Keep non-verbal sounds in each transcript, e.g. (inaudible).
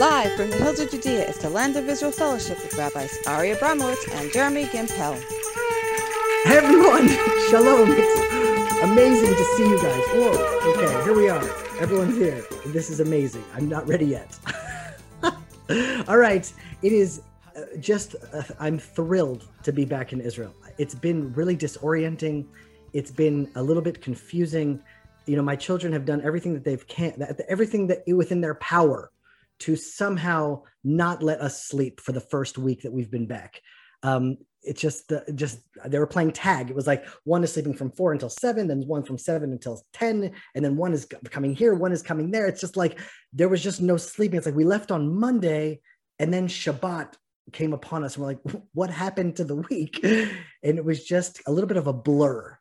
Live from the hills of Judea is the Land of Israel Fellowship with Rabbis Ari Abramowitz and Jeremy Gimpel. Hey everyone, shalom. It's amazing to see you guys. Whoa, okay, here we are. Everyone's here. This is amazing. I'm not ready yet. (laughs) All right, it is uh, just, uh, I'm thrilled to be back in Israel. It's been really disorienting. It's been a little bit confusing. You know, my children have done everything that they've can, everything that within their power to somehow not let us sleep for the first week that we've been back. Um, it's just uh, just they were playing tag. It was like one is sleeping from four until seven, then one from seven until ten, and then one is coming here, one is coming there. It's just like there was just no sleeping. It's like we left on Monday, and then Shabbat came upon us, and we're like, what happened to the week? (laughs) And it was just a little bit of a blur.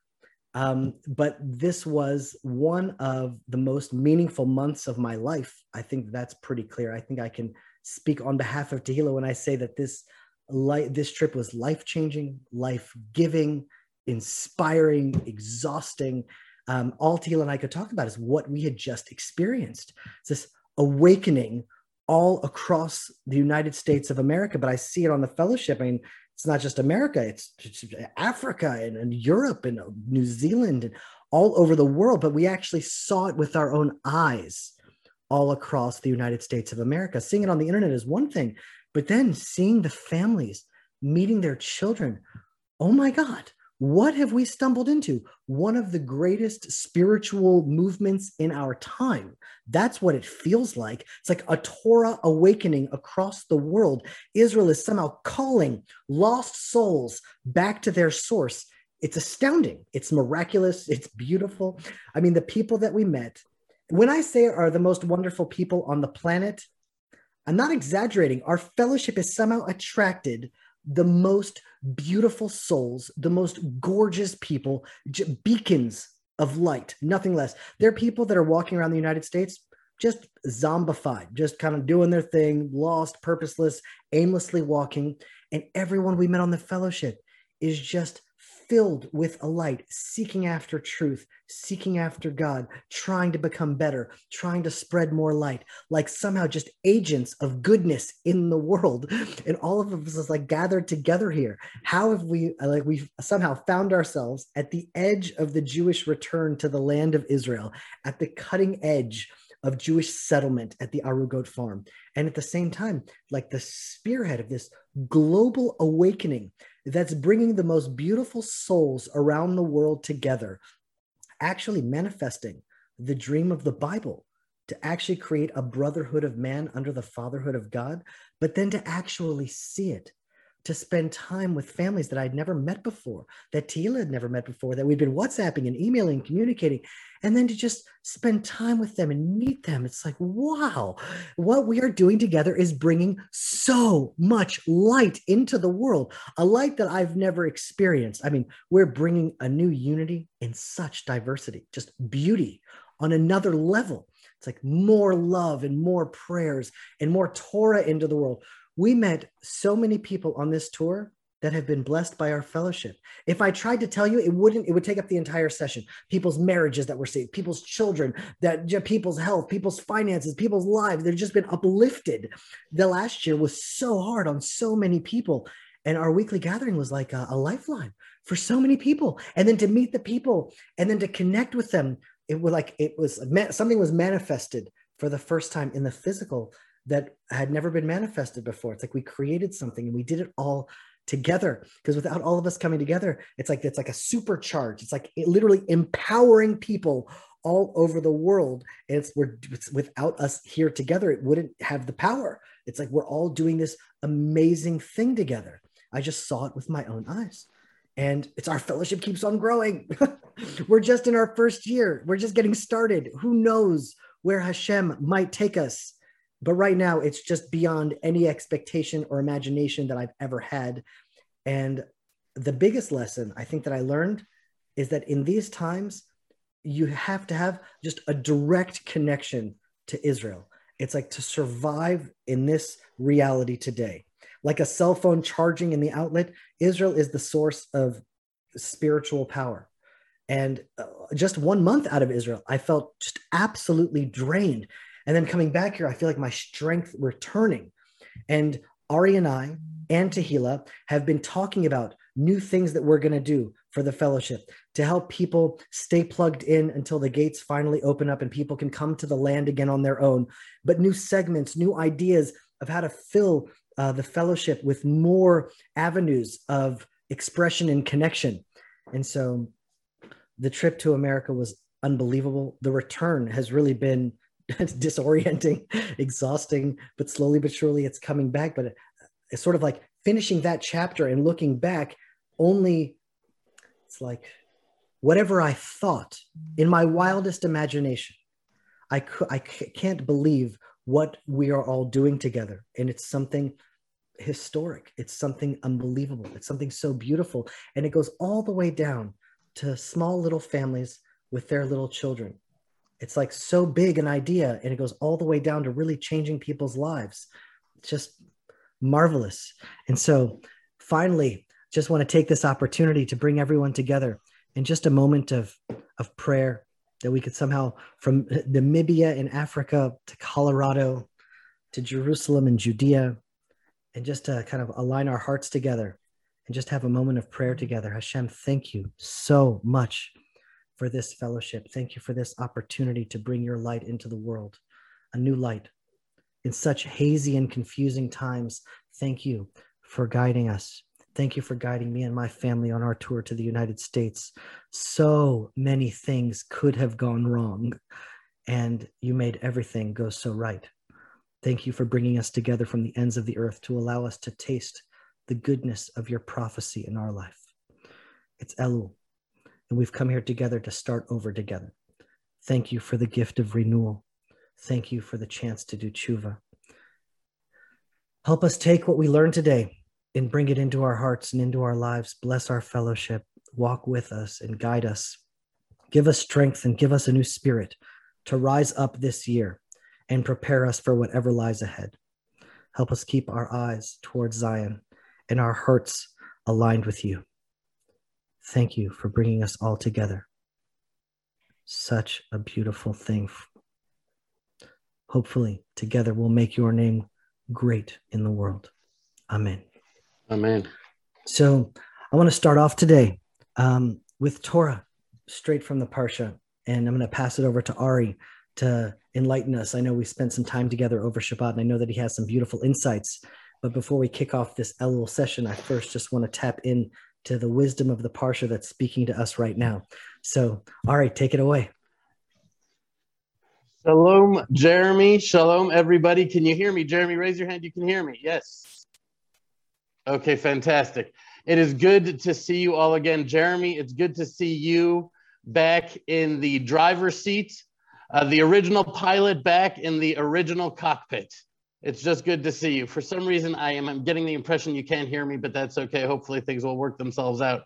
Um, but this was one of the most meaningful months of my life. I think that's pretty clear. I think I can speak on behalf of Tehillah when I say that this this trip was life changing, life giving, inspiring, exhausting. Um, all Tehillah and I could talk about is what we had just experienced. It's this awakening all across the United States of America, but I see it on the fellowship. I mean, it's not just America, it's, Africa and, and, Europe and uh, New Zealand and all over the world. But we actually saw it with our own eyes all across the United States of America. Seeing it on the internet is one thing, but then seeing the families meeting their children. Oh my God, what have we stumbled into? One of the greatest spiritual movements in our time. That's what it feels like. It's like a Torah awakening across the world. Israel is somehow calling lost souls back to their source. It's astounding. It's miraculous. It's beautiful. I mean, the people that we met, when I say are the most wonderful people on the planet, I'm not exaggerating. Our fellowship is somehow attracted the most beautiful souls, the most gorgeous people, beacons of light, nothing less. They're people that are walking around the United States just zombified, just kind of doing their thing, lost, purposeless, aimlessly walking. And everyone we met on the fellowship is just filled with a light, seeking after truth, seeking after God, trying to become better, trying to spread more light, like somehow just agents of goodness in the world. (laughs) And all of us is like gathered together here. How have we, like, we've somehow found ourselves at the edge of the Jewish return to the land of Israel, at the cutting edge of Jewish settlement at the Arugot farm. And at the same time, like the spearhead of this global awakening that's bringing the most beautiful souls around the world together, actually manifesting the dream of the Bible to actually create a brotherhood of man under the fatherhood of God, but then to actually see it to spend time with families that I'd never met before, that Tehillah had never met before, that we'd been WhatsApping and emailing, communicating, and then to just spend time with them and meet them. It's like, wow, what we are doing together is bringing so much light into the world, a light that I've never experienced. I mean, we're bringing a new unity in such diversity, just beauty on another level. It's like more love and more prayers and more Torah into the world we met so many people on this tour that have been blessed by our fellowship. If I tried to tell you, it wouldn't, it would take up the entire session. People's marriages that were saved, people's children, that people's health, people's finances, people's lives, they've just been uplifted. The last year was so hard on so many people. And our weekly gathering was like a, a lifeline for so many people. And then to meet the people and then to connect with them, it was like it was something was manifested for the first time in the physical that had never been manifested before. It's like we created something and we did it all together because without all of us coming together it's like it's like a supercharge. It's like literally empowering people all over the world. And it's we're it's, without us here together it wouldn't have the power. It's like we're all doing this amazing thing together. I just saw it with my own eyes. And it's our fellowship keeps on growing. (laughs) We're just in our first year. We're just getting started. Who knows where hashem might take us but right now it's just beyond any expectation or imagination that I've ever had. And the biggest lesson I think that I learned is that in these times, you have to have just a direct connection to Israel. It's like to survive in this reality today. Like a cell phone charging in the outlet, Israel is the source of spiritual power. And uh, just one month out of Israel, I felt just absolutely drained And then coming back here, I feel like my strength returning. And Ari and I and Tahila have been talking about new things that we're going to do for the fellowship to help people stay plugged in until the gates finally open up and people can come to the land again on their own. But new segments, new ideas of how to fill uh, the fellowship with more avenues of expression and connection. And so the trip to America was unbelievable. The return has really been (laughs) disorienting, exhausting, but slowly but surely it's coming back. But it's sort of like finishing that chapter and looking back only it's like whatever i thought in my wildest imagination i can't believe what we are all doing together. And it's something historic. It's something unbelievable. It's something so beautiful. And it goes all the way down to small little families with their little children it's like so big an idea and it goes all the way down to really changing people's lives it's just marvelous. And so finally, just want to take this opportunity to bring everyone together in just a moment of, of prayer that we could somehow from Namibia in Africa to Colorado to Jerusalem and Judea and just to kind of align our hearts together and just have a moment of prayer together. Hashem, thank you so much for this fellowship. Thank you for this opportunity to bring your light into the world, a new light, in such hazy and confusing times. Thank you for guiding us. Thank you for guiding me and my family on our tour to the United States. So many things could have gone wrong, and you made everything go so right. Thank you for bringing us together from the ends of the earth to allow us to taste the goodness of your prophecy in our life. It's Elul, and we've come here together to start over together. Thank you for the gift of renewal. Thank you for the chance to do tshuva. Help us take what we learned today and bring it into our hearts and into our lives. Bless our fellowship. Walk with us and guide us. Give us strength and give us a new spirit to rise up this year and prepare us for whatever lies ahead. Help us keep our eyes towards Zion and our hearts aligned with you. Thank you for bringing us all together. Such a beautiful thing hopefully together we'll make your name great in the world. Amen. Amen. So I want to start off today um, with Torah, straight from the Parsha. And I'm going to pass it over to Ari to enlighten us. I know we spent some time together over Shabbat, and I know that he has some beautiful insights. But before we kick off this Elul session, I first just want to tap in to the wisdom of the Parsha that's speaking to us right now. So, all right, take it away. Shalom, Jeremy. Shalom, everybody. Can you hear me? Jeremy, raise your hand. You can hear me. Yes. Okay, fantastic. It is good to see you all again. Jeremy, it's good to see you back in the driver's seat, uh, the original pilot back in the original cockpit. It's just good to see you. For some reason, I am I'm getting the impression you can't hear me, but that's okay. Hopefully, things will work themselves out.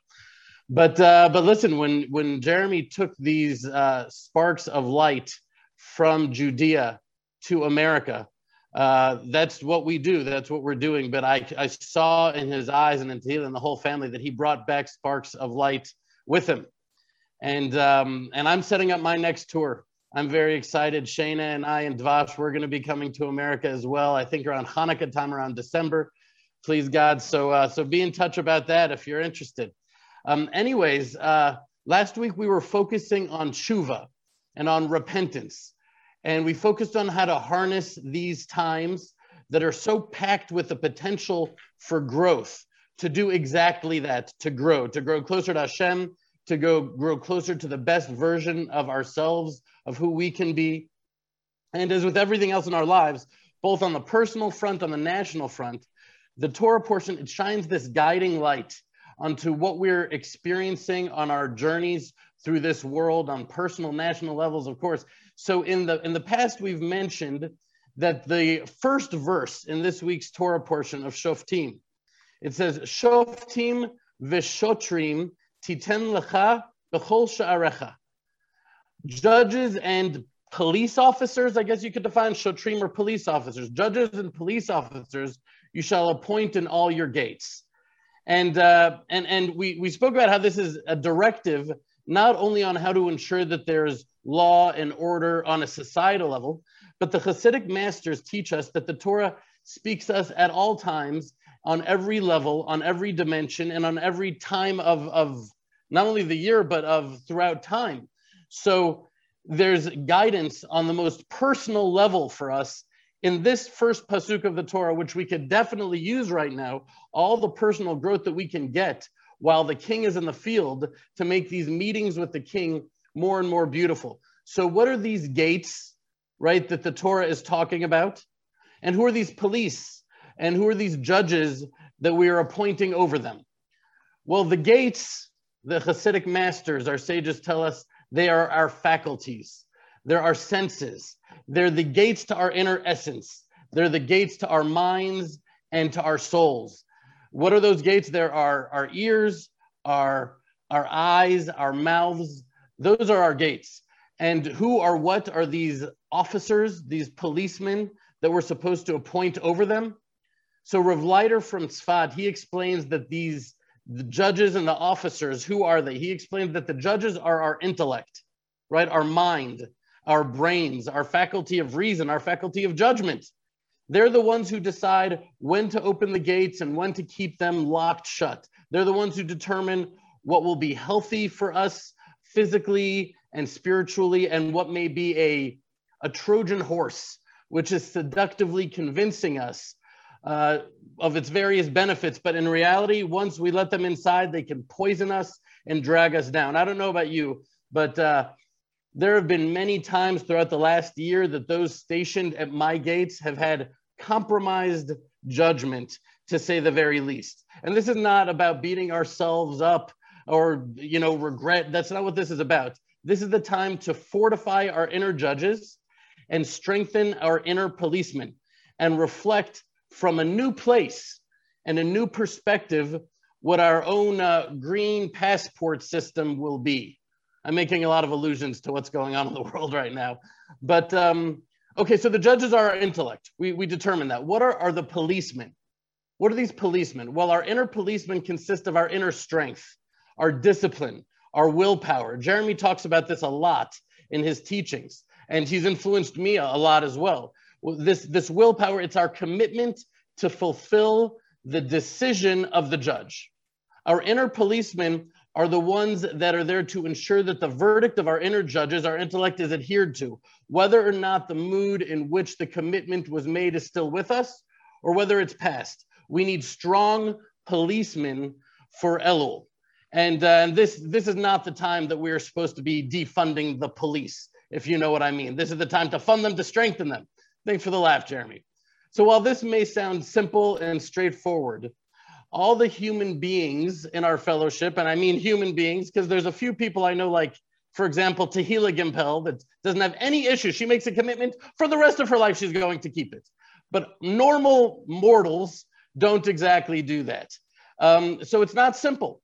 But uh, but listen, when when Jeremy took these uh, sparks of light from Judea to America. Uh, that's what we do. That's what we're doing. But I, I saw in his eyes and in Tehillah and the whole family that he brought back sparks of light with him. And, um, and I'm setting up my next tour. I'm very excited. Shayna and I and Dvash, we're going to be coming to America as well. I think around Hanukkah time, around December. Please God. So, uh, so be in touch about that if you're interested. Um, anyways, uh, last week we were focusing on tshuva and on repentance. And we focused on how to harness these times that are so packed with the potential for growth to do exactly that, to grow, to grow closer to Hashem, to go grow closer to the best version of ourselves, of who we can be. And as with everything else in our lives, both on the personal front, on the national front, the Torah portion, it shines this guiding light onto what we're experiencing on our journeys through this world on personal, national levels, of course. So in the in the past, we've mentioned that the first verse in this week's Torah portion of Shoftim, it says, Shoftim v'shotrim titen lecha b'chol sha'arecha. Judges and police officers, I guess you could define shotrim or police officers. Judges and police officers, you shall appoint in all your gates. And uh, and and we we spoke about how this is a directive not only on how to ensure that there's law and order on a societal level, but the Hasidic masters teach us that the Torah speaks us at all times on every level, on every dimension, and on every time of, of not only the year, but of throughout time. So there's guidance on the most personal level for us in this first pasuk of the Torah, which we could definitely use right now, all the personal growth that we can get while the king is in the field to make these meetings with the king more and more beautiful. So, what are these gates, right, that the Torah is talking about? And who are these police? And who are these judges that we are appointing over them? Well, the gates, the Hasidic masters, our sages tell us, they are our faculties, they're our senses, they're the gates to our inner essence, they're the gates to our minds and to our souls. What are those gates? There are our ears, our, our eyes, our mouths. Those are our gates. And who or what are these officers, these policemen that we're supposed to appoint over them? So Rav Leiter from Tzfat, he explains that these the judges and the officers, who are they? He explained that the judges are our intellect, right? Our mind, our brains, our faculty of reason, our faculty of judgment. They're the ones who decide when to open the gates and when to keep them locked shut. They're the ones who determine what will be healthy for us physically and spiritually and what may be a, a Trojan horse, which is seductively convincing us uh, of its various benefits. But in reality, once we let them inside, they can poison us and drag us down. I don't know about you, but uh, there have been many times throughout the last year that those stationed at my gates have had compromised judgment, to say the very least. And this is not about beating ourselves up or, you know, regret. That's not what this is about. This is the time to fortify our inner judges and strengthen our inner policemen and reflect from a new place and a new perspective what our own uh, green passport system will be. I'm making a lot of allusions to what's going on in the (laughs) world right now. But um, okay, so the judges are our intellect. We, we determine that. What are, are the policemen? What are these policemen? Well, our inner policemen consist of our inner strength, our discipline, our willpower. Jeremy talks about this a lot in his teachings, and he's influenced me a, a lot as well. This, this willpower, it's our commitment to fulfill the decision of the judge. Our inner policemen are the ones that are there to ensure that the verdict of our inner judges, our intellect, is adhered to, whether or not the mood in which the commitment was made is still with us or whether it's past. We need strong policemen for Elul. And, uh, and this, this is not the time that we're supposed to be defunding the police, if you know what I mean. This is the time to fund them, to strengthen them. Thanks for the laugh, Jeremy. So while this may sound simple and straightforward, all the human beings in our fellowship, and I mean human beings, because there's a few people I know, like, for example, Tahila Gimpel, that doesn't have any issues. She makes a commitment for the rest of her life, she's going to keep it. But normal mortals don't exactly do that. Um, so it's not simple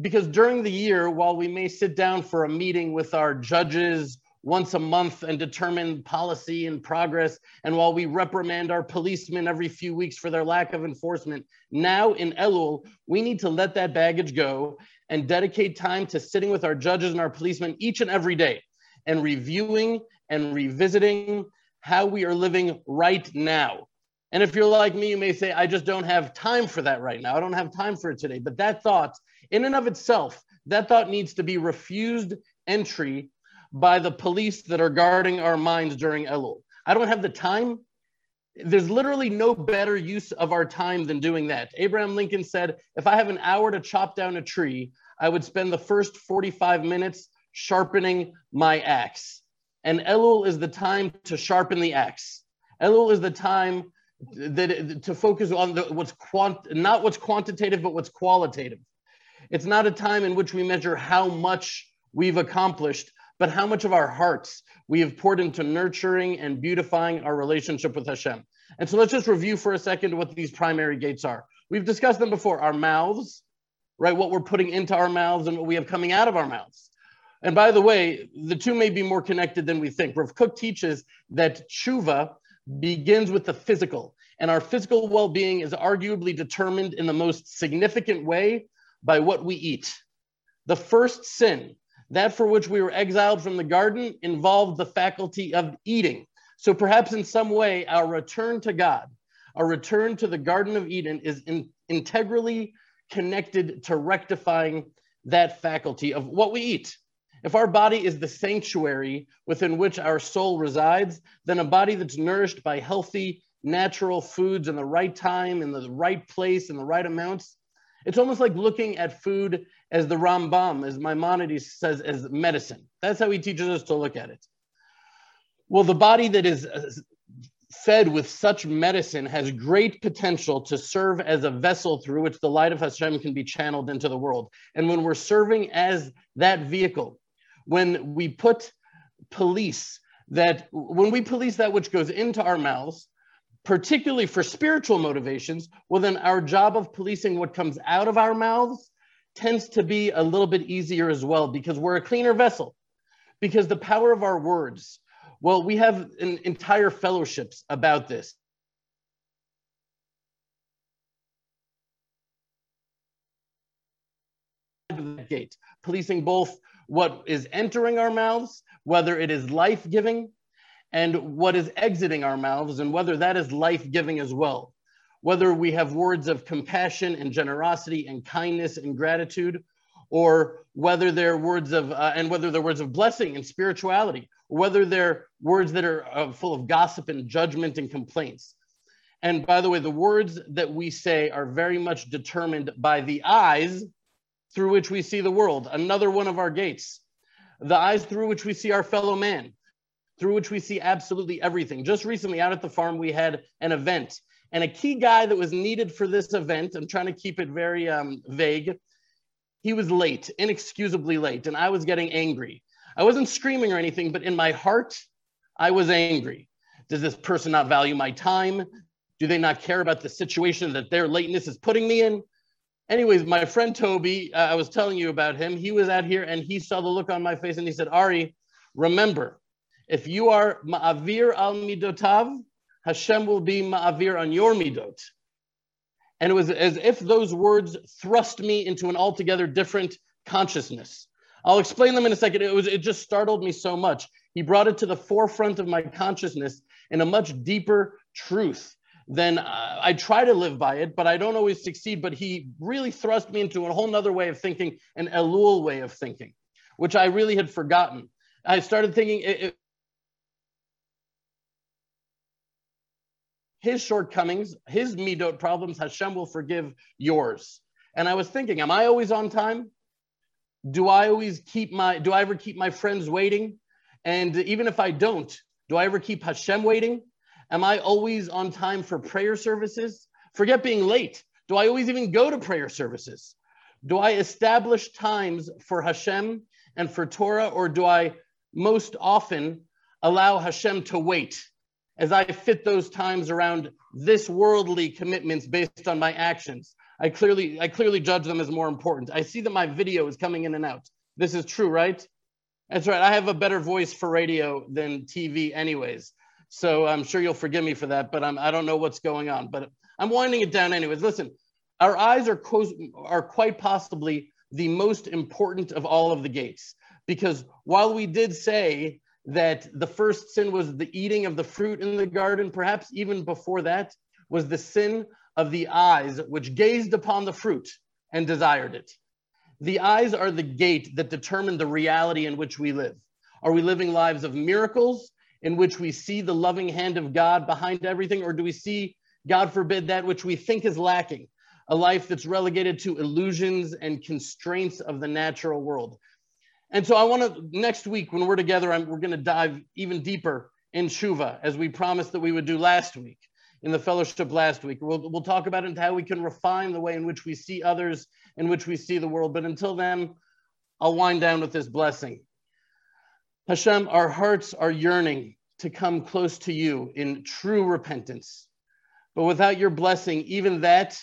because during the year, while we may sit down for a meeting with our judges once a month and determine policy and progress. And while we reprimand our policemen every few weeks for their lack of enforcement, now in Elul, we need to let that baggage go and dedicate time to sitting with our judges and our policemen each and every day and reviewing and revisiting how we are living right now. And if you're like me, you may say, I just don't have time for that right now. I don't have time for it today. But that thought, in and of itself, that thought needs to be refused entry by the police that are guarding our minds during Elul. I don't have the time. There's literally no better use of our time than doing that. Abraham Lincoln said, if I have an hour to chop down a tree, I would spend the first 45 minutes sharpening my axe. And Elul is the time to sharpen the axe. Elul is the time that to focus on the, what's quant, not what's quantitative, but what's qualitative. It's not a time in which we measure how much we've accomplished, but how much of our hearts we have poured into nurturing and beautifying our relationship with Hashem. And so let's just review for a second what these primary gates are. We've discussed them before our mouths, right? What we're putting into our mouths and what we have coming out of our mouths. And by the way, the two may be more connected than we think. Rav Kook teaches that tshuva begins with the physical, and our physical well being is arguably determined in the most significant way by what we eat. The first sin that for which we were exiled from the garden involved the faculty of eating. So perhaps in some way, our return to God, our return to the Garden of Eden is in, integrally connected to rectifying that faculty of what we eat. If our body is the sanctuary within which our soul resides, then a body that's nourished by healthy, natural foods in the right time, in the right place, in the right amounts, it's almost like looking at food as the Rambam, as Maimonides says, as medicine. That's how he teaches us to look at it. Well, the body that is uh, fed with such medicine has great potential to serve as a vessel through which the light of Hashem can be channeled into the world. And when we're serving as that vehicle, when we put police that, when we police that which goes into our mouths, particularly for spiritual motivations, well, then our job of policing what comes out of our mouths tends to be a little bit easier as well because we're a cleaner vessel. Because the power of our words, well, we have an entire fellowships about this. Gate, policing both what is entering our mouths, whether it is life giving, and what is exiting our mouths, and whether that is life giving as well. Whether we have words of compassion and generosity and kindness and gratitude, or whether they're words of, uh, and whether they're words of blessing and spirituality, whether they're words that are uh, full of gossip and judgment and complaints. And by the way, the words that we say are very much determined by the eyes through which we see the world, another one of our gates. The eyes through which we see our fellow man, through which we see absolutely everything. Just recently out at the farm, we had an event, and a key guy that was needed for this event, I'm trying to keep it very um, vague, he was late, inexcusably late, and I was getting angry. I wasn't screaming or anything, but in my heart, I was angry. Does this person not value my time? Do they not care about the situation that their lateness is putting me in? anyways, my friend Toby, uh, I was telling you about him. He was out here and he saw the look on my face and he said, Ari, remember, if you are ma'avir al midotav, Hashem will be ma'avir on your midot. And it was as if those words thrust me into an altogether different consciousness. I'll explain them in a second. It was it just startled me so much. He brought it to the forefront of my consciousness in a much deeper truth then uh, I try to live by it, but I don't always succeed. But he really thrust me into a whole nother way of thinking, an Elul way of thinking, which I really had forgotten. I started thinking it, it, his shortcomings, his midot problems, Hashem will forgive yours. And I was thinking, am I always on time? Do I always keep my, do I ever keep my friends waiting? And even if I don't, do I ever keep Hashem waiting? Am I always on time for prayer services? Forget being late. Do I always even go to prayer services? Do I establish times for Hashem and for Torah, or do I most often allow Hashem to wait as I fit those times around this worldly commitments based on my actions? I clearly, I clearly judge them as more important. I see that my video is coming in and out. This is true, right? That's right. I have a better voice for radio than TV, anyways. So I'm sure you'll forgive me for that, but I'm, I don't know what's going on. But I'm winding it down anyways. Listen, our eyes are, co- are quite possibly the most important of all of the gates. Because while we did say that the first sin was the eating of the fruit in the garden, perhaps even before that was the sin of the eyes, which gazed upon the fruit and desired it. The eyes are the gate that determine the reality in which we live. Are we living lives of miracles in which we see the loving hand of God behind everything, or do we see, God forbid, that which we think is lacking, a life that's relegated to illusions and constraints of the natural world? And so I want to, next week when we're together, I'm, we're going to dive even deeper in Shuva, as we promised that we would do last week in the fellowship last week. We'll, we'll talk about it how we can refine the way in which we see others, in which we see the world. But until then, I'll wind down with this blessing. Hashem, our hearts are yearning to come close to you in true repentance. But without your blessing, even that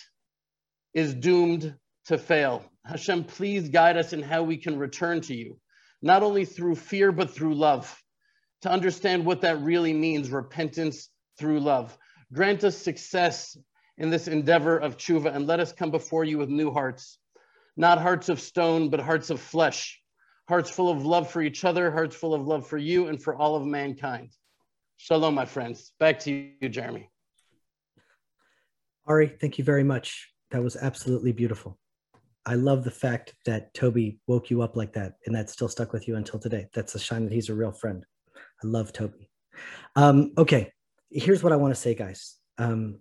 is doomed to fail. Hashem, please guide us in how we can return to you, not only through fear, but through love, to understand what that really means repentance through love. Grant us success in this endeavor of tshuva and let us come before you with new hearts, not hearts of stone, but hearts of flesh hearts full of love for each other, hearts full of love for you and for all of mankind. Shalom, my friends. Back to you, Jeremy. Ari, thank you very much. That was absolutely beautiful. I love the fact that Toby woke you up like that and that still stuck with you until today. That's a sign that he's a real friend. I love Toby. Um, okay, here's what I want to say, guys. Um,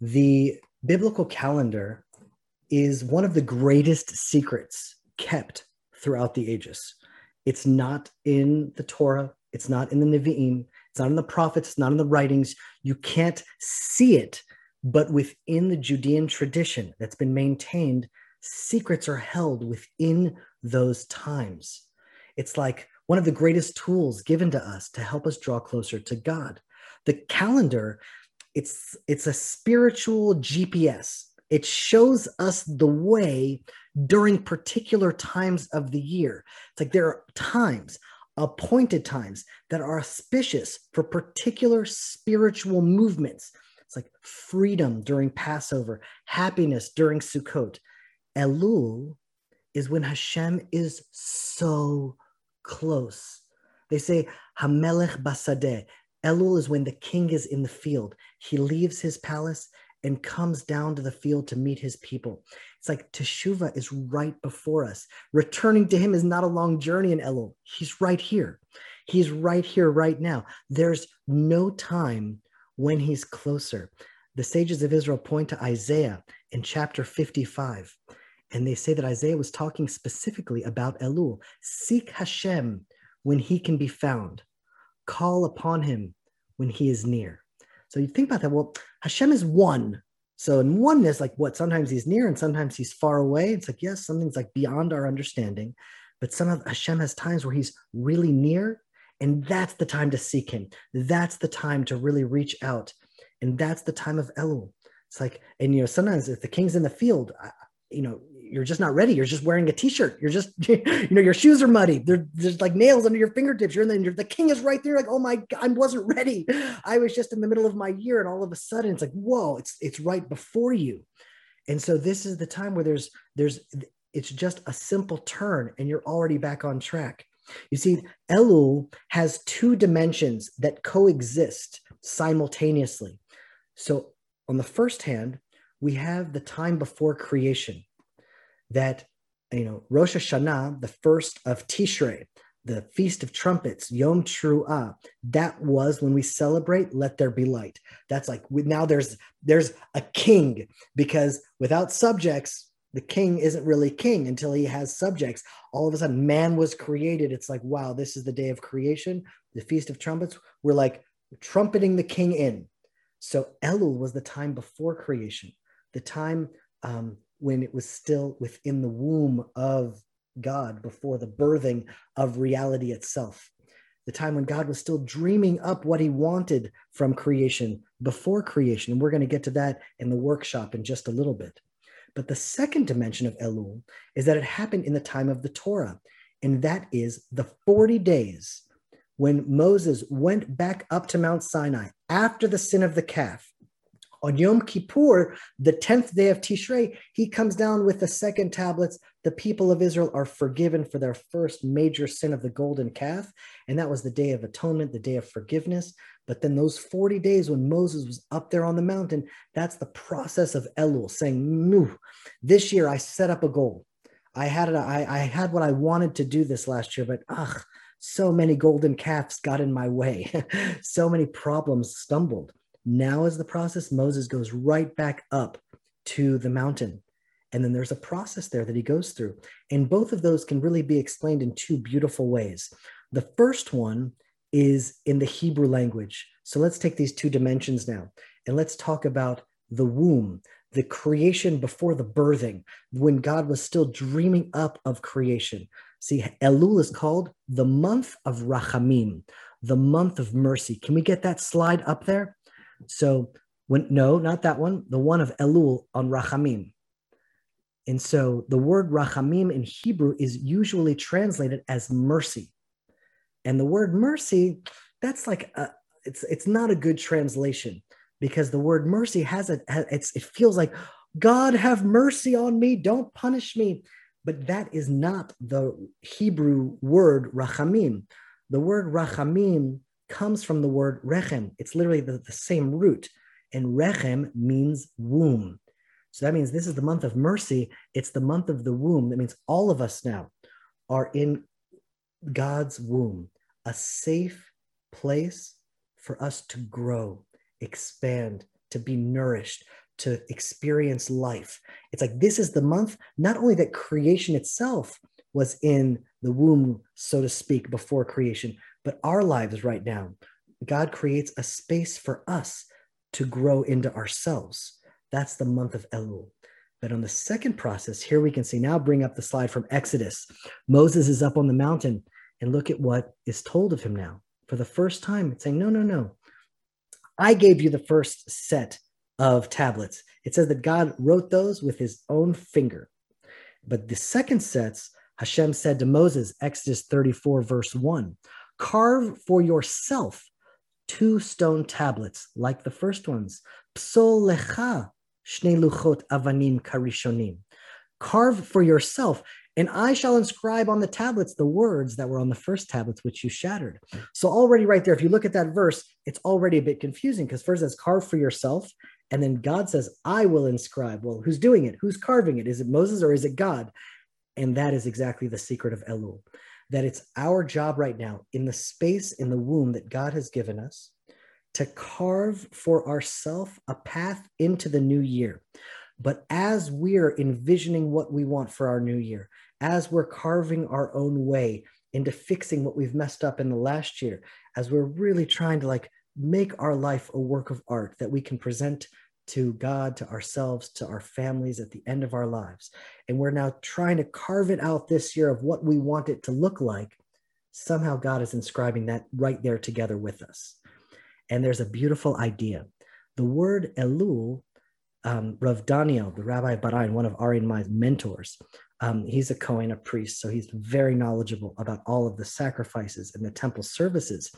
the biblical calendar is one of the greatest secrets kept throughout the ages. It's not in the Torah, it's not in the Nevi'im, it's not in the prophets, it's not in the writings. You can't see it, but within the Judean tradition that's been maintained, secrets are held within those times. It's like one of the greatest tools given to us to help us draw closer to God. The calendar, it's it's a spiritual GPS. It shows us the way during particular times of the year. It's like there are times, appointed times that are auspicious for particular spiritual movements. It's like freedom during Passover, happiness during Sukkot. Elul is when Hashem is so close. They say Hamelech Basadeh. Elul is when the king is in the field. He leaves his palace and comes down to the field to meet his people. It's like Teshuvah is right before us. Returning to him is not a long journey in Elul. He's right here. He's right here, right now. There's no time when he's closer. The sages of Israel point to Isaiah in chapter 55, and they say that Isaiah was talking specifically about Elul. Seek Hashem when he can be found, call upon him when he is near. So you think about that. Well, Hashem is one. So in oneness, like what sometimes he's near and sometimes he's far away. It's like, yes, something's like beyond our understanding. But some of Hashem has times where he's really near, and that's the time to seek him. That's the time to really reach out. And that's the time of Elul. It's like, and you know, sometimes if the king's in the field, you know, you're just not ready. You're just wearing a t-shirt. You're just, (laughs) you know, your shoes are muddy. There, there's like nails under your fingertips. You're in the, the king is right there. Like, oh my God, I wasn't ready. I was just in the middle of my year. And all of a sudden it's like, whoa, it's, it's right before you. And so this is the time where there's, there's, it's just a simple turn and you're already back on track. You see, Elul has two dimensions that coexist simultaneously. So on the first hand, we have the time before creation that, you know, Rosh Hashanah, the first of Tishrei, the Feast of Trumpets, Yom Teruah, that was when we celebrate Let There Be Light. That's like now there's there's a king because without subjects, the king isn't really king until he has subjects. All of a sudden, man was created. It's like, wow, this is the day of creation, the Feast of Trumpets. We're like trumpeting the king in. So Elul was the time before creation, the time um, when it was still within the womb of God before the birthing of reality itself. The time when God was still dreaming up what he wanted from creation before creation. And we're going to get to that in the workshop in just a little bit. But the second dimension of Elul is that it happened in the time of the Torah, and that is the 40 days when Moses went back up to Mount Sinai after the sin of the calf on Yom Kippur, the 10th day of Tishrei, he comes down with the second tablets. The people of Israel are forgiven for their first major sin of the golden calf. And that was the day of atonement, the day of forgiveness. But then those 40 days when Moses was up there on the mountain, that's the process of Elul saying, Moo, this year I set up a goal. I had it, I, I had what I wanted to do this last year, but ugh, so many golden calves got in my way. (laughs) so many problems stumbled. Now, as the process, Moses goes right back up to the mountain. And then there's a process there that he goes through. And both of those can really be explained in two beautiful ways. The first one is in the Hebrew language. So let's take these two dimensions now and let's talk about the womb, the creation before the birthing, when God was still dreaming up of creation. See, Elul is called the month of Rachamim, the month of mercy. Can we get that slide up there? So when no, not that one, the one of Elul on Rachamim. And so the word Rachamim in Hebrew is usually translated as mercy. And the word mercy, that's like a, it's it's not a good translation because the word mercy has a it's it feels like God have mercy on me, don't punish me. But that is not the Hebrew word rachamim. The word rachamim comes from the word rechem. It's literally the, the same root. And rechem means womb. So that means this is the month of mercy. It's the month of the womb. That means all of us now are in God's womb, a safe place for us to grow, expand, to be nourished, to experience life. It's like this is the month, not only that creation itself was in the womb, so to speak, before creation, but our lives right now. God creates a space for us to grow into ourselves. That's the month of Elul. But on the second process, here we can see now bring up the slide from Exodus. Moses is up on the mountain and look at what is told of him now. For the first time, it's saying, No, no, no. I gave you the first set of tablets. It says that God wrote those with his own finger. But the second sets, Hashem said to Moses, Exodus 34, verse 1 carve for yourself two stone tablets like the first ones. Psol lecha shne luchot avanim karishonim. Carve for yourself and I shall inscribe on the tablets the words that were on the first tablets which you shattered. So already right there, if you look at that verse, it's already a bit confusing because first it says carve for yourself, and then God says, I will inscribe. Well, who's doing it? Who's carving it? Is it Moses or is it God? And that is exactly the secret of Elul. That it's our job right now in the space in the womb that God has given us to carve for ourselves a path into the new year. But as we're envisioning what we want for our new year, as we're carving our own way into fixing what we've messed up in the last year, as we're really trying to like make our life a work of art that we can present to God, to ourselves, to our families at the end of our lives. And we're now trying to carve it out this year of what we want it to look like. Somehow God is inscribing that right there together with us. And there's a beautiful idea. The word Elul, um, Rav Daniel, the Rabbi of Bat Ayin, one of Ari and my mentors, um, he's a Kohen, a priest, so he's very knowledgeable about all of the sacrifices and the temple services.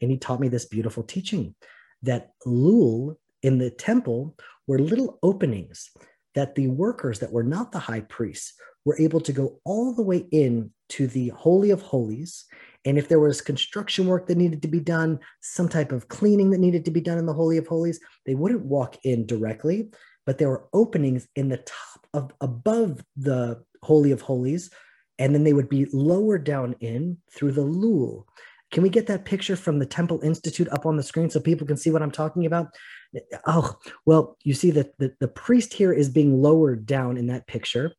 And he taught me this beautiful teaching that Lul in the temple were little openings that the workers that were not the high priests were able to go all the way in to the holy of holies and if there was construction work that needed to be done some type of cleaning that needed to be done in the holy of holies they wouldn't walk in directly but there were openings in the top of above the holy of holies and then they would be lowered down in through the lul can we get that picture from the Temple Institute up on the screen so people can see what I'm talking about? Oh, well, you see that the, the priest here is being lowered down in that picture.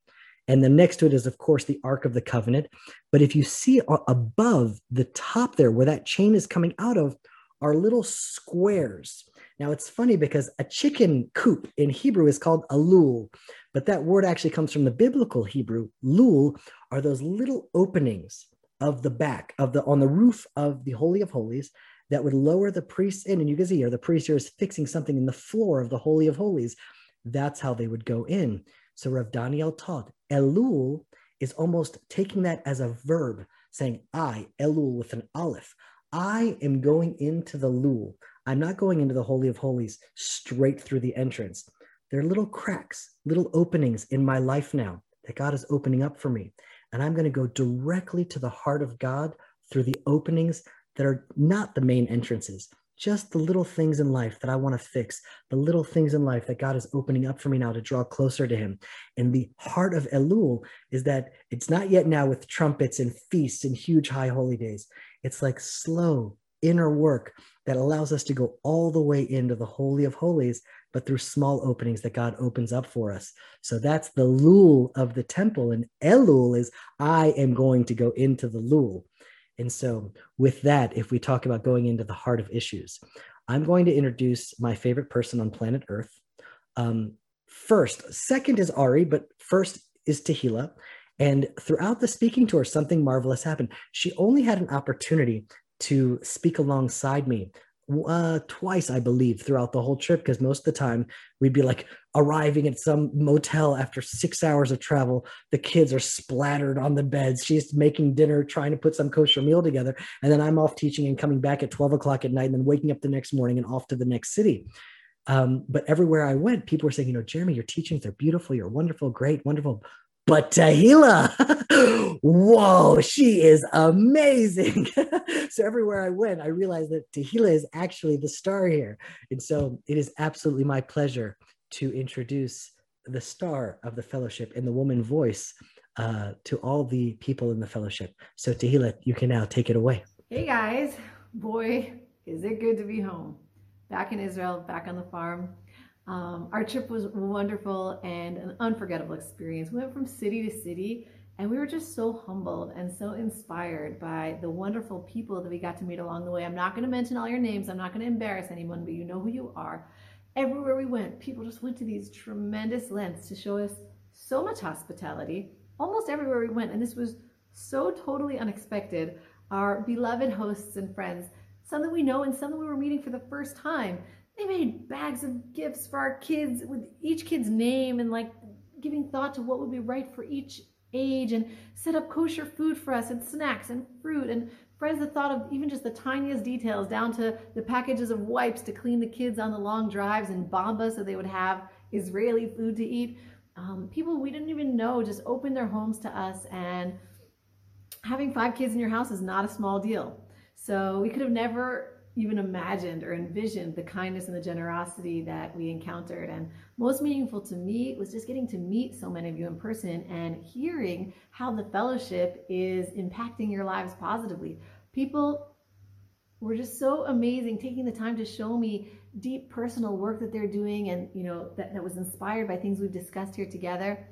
And then next to it is, of course, the Ark of the Covenant. But if you see above the top there, where that chain is coming out of, are little squares. Now it's funny because a chicken coop in Hebrew is called a lul, but that word actually comes from the biblical Hebrew. Lul are those little openings of the back of the on the roof of the Holy of Holies that would lower the priests in. And you can see here the priest here is fixing something in the floor of the Holy of Holies. That's how they would go in. So Rav Daniel taught Elul is almost taking that as a verb, saying I, Elul with an aleph. I am going into the lul. I'm not going into the Holy of Holies straight through the entrance. There are little cracks, little openings in my life now that God is opening up for me and I'm going to go directly to the heart of God through the openings that are not the main entrances, just the little things in life that I want to fix, the little things in life that God is opening up for me now to draw closer to Him. And the heart of Elul is that it's not yet now with trumpets and feasts and huge high holy days. It's like slow inner work that allows us to go all the way into the Holy of Holies but through small openings that God opens up for us. So that's the lul of the temple. And Elul is, I am going to go into the lul. And so, with that, if we talk about going into the heart of issues, I'm going to introduce my favorite person on planet Earth. Um, first, second is Ari, but first is Tahila. And throughout the speaking tour, something marvelous happened. She only had an opportunity to speak alongside me uh, twice, I believe, throughout the whole trip. Because most of the time we'd be like arriving at some motel after six hours of travel. The kids are splattered on the beds. She's making dinner, trying to put some kosher meal together. And then I'm off teaching and coming back at 12 o'clock at night and then waking up the next morning and off to the next city. Um, but everywhere I went, people were saying, you know, Jeremy, your teachings are beautiful. You're wonderful, great, wonderful. But Tahila, (laughs) whoa, she is amazing. (laughs) so everywhere I went, I realized that Tahila is actually the star here. And so it is absolutely my pleasure to introduce the star of the fellowship and the woman voice uh, to all the people in the fellowship. So Tahila, you can now take it away. Hey guys, boy, is it good to be home. Back in Israel, back on the farm. Um, our trip was wonderful and an unforgettable experience. We went from city to city and we were just so humbled and so inspired by the wonderful people that we got to meet along the way. I'm not going to mention all your names, I'm not going to embarrass anyone, but you know who you are. Everywhere we went, people just went to these tremendous lengths to show us so much hospitality almost everywhere we went. And this was so totally unexpected. Our beloved hosts and friends, some that we know and some that we were meeting for the first time, they made bags of gifts for our kids with each kid's name and like giving thought to what would be right for each age and set up kosher food for us and snacks and fruit and friends that thought of even just the tiniest details down to the packages of wipes to clean the kids on the long drives and bamba so they would have Israeli food to eat. Um, people we didn't even know just opened their homes to us and having five kids in your house is not a small deal. So we could have never even imagined or envisioned the kindness and the generosity that we encountered. And most meaningful to me was just getting to meet so many of you in person and hearing how the fellowship is impacting your lives positively. People were just so amazing, taking the time to show me deep personal work that they're doing and, you know, that, that was inspired by things we've discussed here together.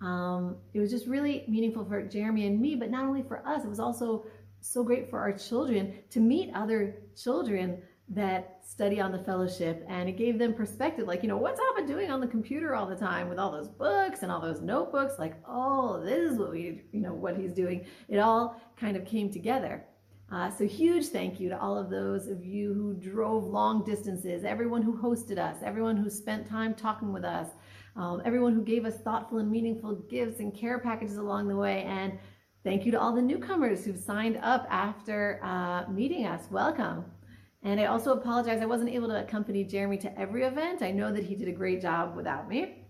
Um, it was just really meaningful for Jeremy and me, but not only for us, it was also so great for our children to meet other children that study on the fellowship. And it gave them perspective like you know what's Abba doing on the computer all the time with all those books and all those notebooks? Like oh this is what we you know what he's doing. It all kind of came together. Uh, so huge thank you to all of those of you who drove long distances everyone who hosted us everyone who spent time talking with us um, everyone who gave us thoughtful and meaningful gifts and care packages along the way. And Thank you to all the newcomers who've signed up after uh, meeting us. Welcome. And I also apologize, I wasn't able to accompany Jeremy to every event. I know that he did a great job without me.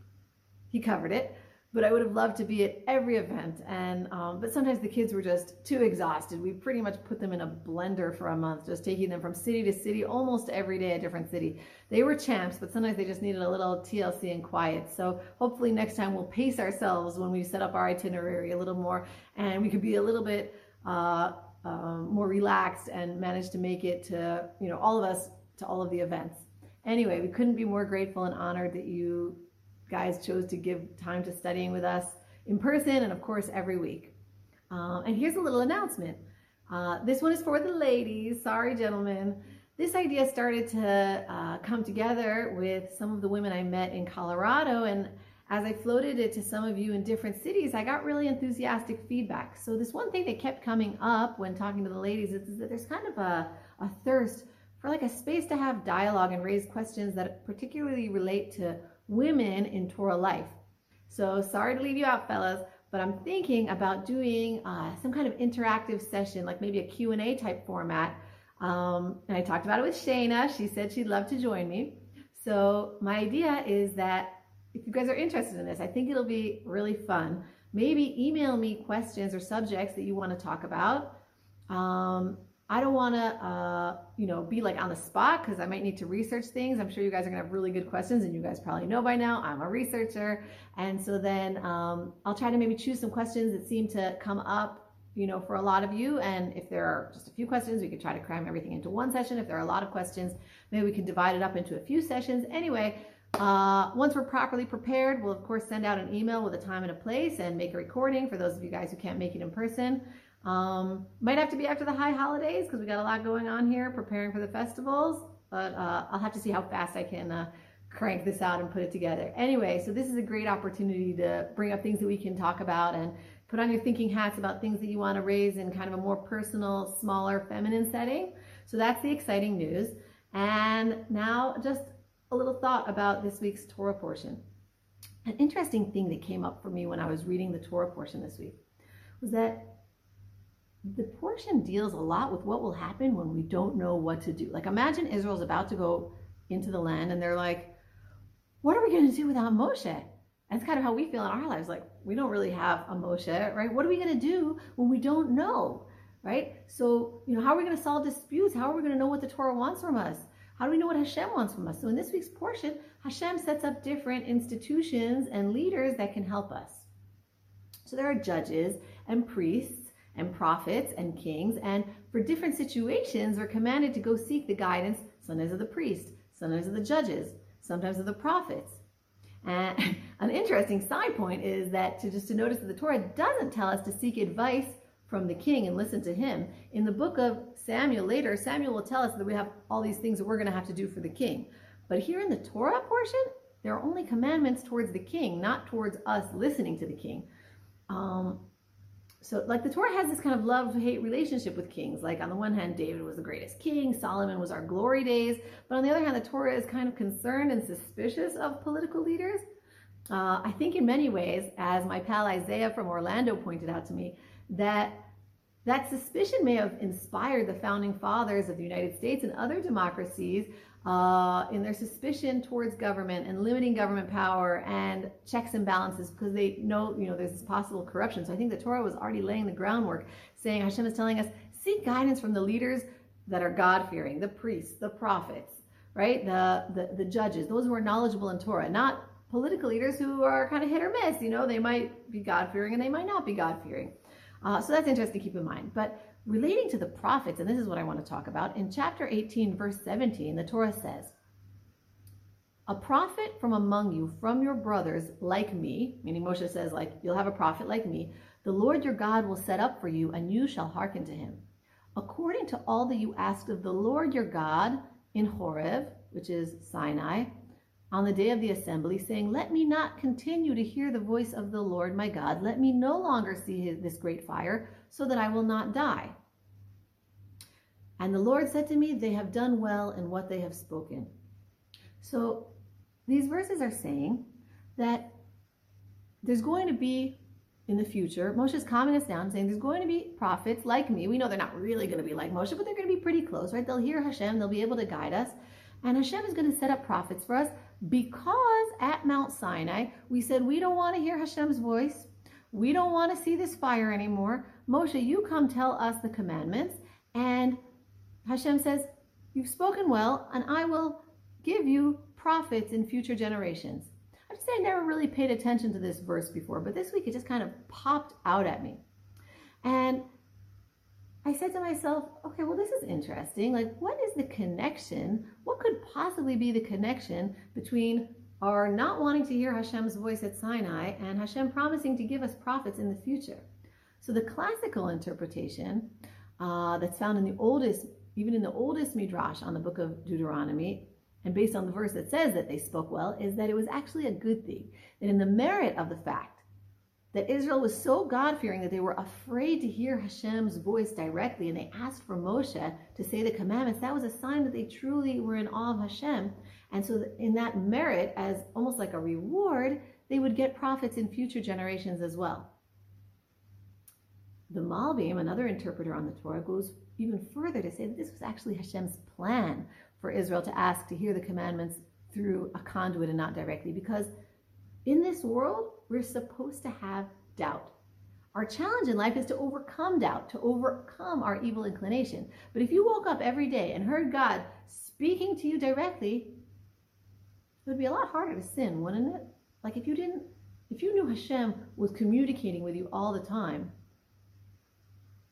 He covered it but I would have loved to be at every event. And um, but sometimes the kids were just too exhausted. We pretty much put them in a blender for a month, just taking them from city to city, almost every day a different city. They were champs, but sometimes they just needed a little TLC and quiet. So hopefully next time we'll pace ourselves when we set up our itinerary a little more, and we could be a little bit uh, um, more relaxed and manage to make it to you know all of us to all of the events. Anyway, we couldn't be more grateful and honored that you guys chose to give time to studying with us in person and of course every week. Um, and here's a little announcement. Uh, this one is for the ladies. Sorry, gentlemen. This idea started to uh, come together with some of the women I met in Colorado. And as I floated it to some of you in different cities, I got really enthusiastic feedback. So this one thing that kept coming up when talking to the ladies is, is that there's kind of a, a thirst for like a space to have dialogue and raise questions that particularly relate to women in Torah life. So sorry to leave you out, fellas, but I'm thinking about doing uh, some kind of interactive session, like maybe a Q&A type format. Um, and I talked about it with Shayna. She said she'd love to join me. So my idea is that if you guys are interested in this, I think it'll be really fun. Maybe email me questions or subjects that you want to talk about. Um, I don't want to, uh, you know, be like on the spot because I might need to research things. I'm sure you guys are gonna have really good questions, and you guys probably know by now I'm a researcher, and so then um, I'll try to maybe choose some questions that seem to come up, you know, for a lot of you. And if there are just a few questions, we could try to cram everything into one session. If there are a lot of questions, maybe we can divide it up into a few sessions. Anyway. Uh, once we're properly prepared, we'll of course send out an email with a time and a place and make a recording for those of you guys who can't make it in person. Um, might have to be after the high holidays because we got a lot going on here preparing for the festivals, but uh, I'll have to see how fast I can uh, crank this out and put it together. Anyway, so this is a great opportunity to bring up things that we can talk about and put on your thinking hats about things that you want to raise in kind of a more personal, smaller, feminine setting. So that's the exciting news. And now just a little thought about this week's Torah portion. An interesting thing that came up for me when I was reading the Torah portion this week was that the portion deals a lot with what will happen when we don't know what to do. Like imagine Israel's about to go into the land and they're like, what are we going to do without Moshe? That's kind of how we feel in our lives. Like we don't really have a Moshe, right? What are we going to do when we don't know, right? So, you know, how are we going to solve disputes? How are we going to know what the Torah wants from us? How do we know what Hashem wants from us? So in this week's portion, Hashem sets up different institutions and leaders that can help us. So there are judges and priests and prophets and kings, and for different situations, we're commanded to go seek the guidance sometimes of the priest, sometimes of the judges, sometimes of the prophets. And (laughs) an interesting side point is that to just to notice that the Torah doesn't tell us to seek advice from the king and listen to him. In the book of Samuel later, Samuel will tell us that we have all these things that we're going to have to do for the king. But here in the Torah portion, there are only commandments towards the king, not towards us listening to the king. Um, so like the Torah has this kind of love-hate relationship with kings. Like on the one hand, David was the greatest king, Solomon was our glory days. But on the other hand, the Torah is kind of concerned and suspicious of political leaders. Uh, I think in many ways, as my pal Isaiah from Orlando pointed out to me, that that suspicion may have inspired the founding fathers of the United States and other democracies uh, in their suspicion towards government and limiting government power and checks and balances because they know, you know, there's this possible corruption. So I think the Torah was already laying the groundwork, saying Hashem is telling us, seek guidance from the leaders that are God-fearing, the priests, the prophets, right? The, the, the judges, those who are knowledgeable in Torah, not political leaders who are kind of hit or miss. You know, they might be God-fearing and they might not be God-fearing. Uh, so that's interesting to keep in mind. But relating to the prophets, and this is what I want to talk about, in chapter 18, verse 17, the Torah says, a prophet from among you, from your brothers, like me, meaning Moshe says, like, you'll have a prophet like me, the Lord your God will set up for you, and you shall hearken to him. According to all that you asked of the Lord your God in Horeb, which is Sinai, on the day of the assembly, saying, Let me not continue to hear the voice of the Lord my God. Let me no longer see his, this great fire, so that I will not die. And the Lord said to me, They have done well in what they have spoken. So these verses are saying that there's going to be in the future, Moshe's calming us down, saying there's going to be prophets like me. We know they're not really going to be like Moshe, but they're going to be pretty close, right? They'll hear Hashem, they'll be able to guide us. And Hashem is going to set up prophets for us because at Mount Sinai, we said we don't want to hear Hashem's voice. We don't want to see this fire anymore. Moshe, you come tell us the commandments. And Hashem says, You've spoken well, and I will give you prophets in future generations. I have to say, I never really paid attention to this verse before, but this week it just kind of popped out at me. And I said to myself, okay, well, this is interesting. Like, what is the connection? What could possibly be the connection between our not wanting to hear Hashem's voice at Sinai and Hashem promising to give us prophets in the future? So, the classical interpretation uh, that's found in the oldest, even in the oldest midrash on the book of Deuteronomy, and based on the verse that says that they spoke well, is that it was actually a good thing. That in the merit of the fact that Israel was so God-fearing that they were afraid to hear Hashem's voice directly, and they asked for Moshe to say the commandments. That was a sign that they truly were in awe of Hashem. And so in that merit, as almost like a reward, they would get prophets in future generations as well. The Malbim, another interpreter on the Torah, goes even further to say that this was actually Hashem's plan for Israel to ask to hear the commandments through a conduit and not directly, because in this world, we're supposed to have doubt. Our challenge in life is to overcome doubt, to overcome our evil inclination. But if you woke up every day and heard God speaking to you directly, it would be a lot harder to sin, wouldn't it? Like if you didn't, if you knew Hashem was communicating with you all the time,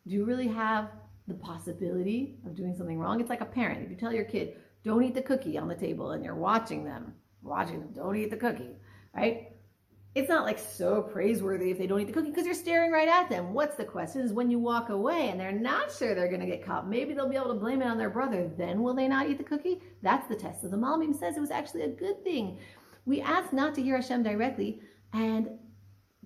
do you really have the possibility of doing something wrong? It's like a parent. If you tell your kid, don't eat the cookie on the table and you're watching them, watching them, don't eat the cookie, right? it's not like so praiseworthy if they don't eat the cookie because you're staring right at them. What's the question is when you walk away and they're not sure they're going to get caught, maybe they'll be able to blame it on their brother. Then will they not eat the cookie? That's the test. So the Malbim says it was actually a good thing. We ask not to hear Hashem directly, and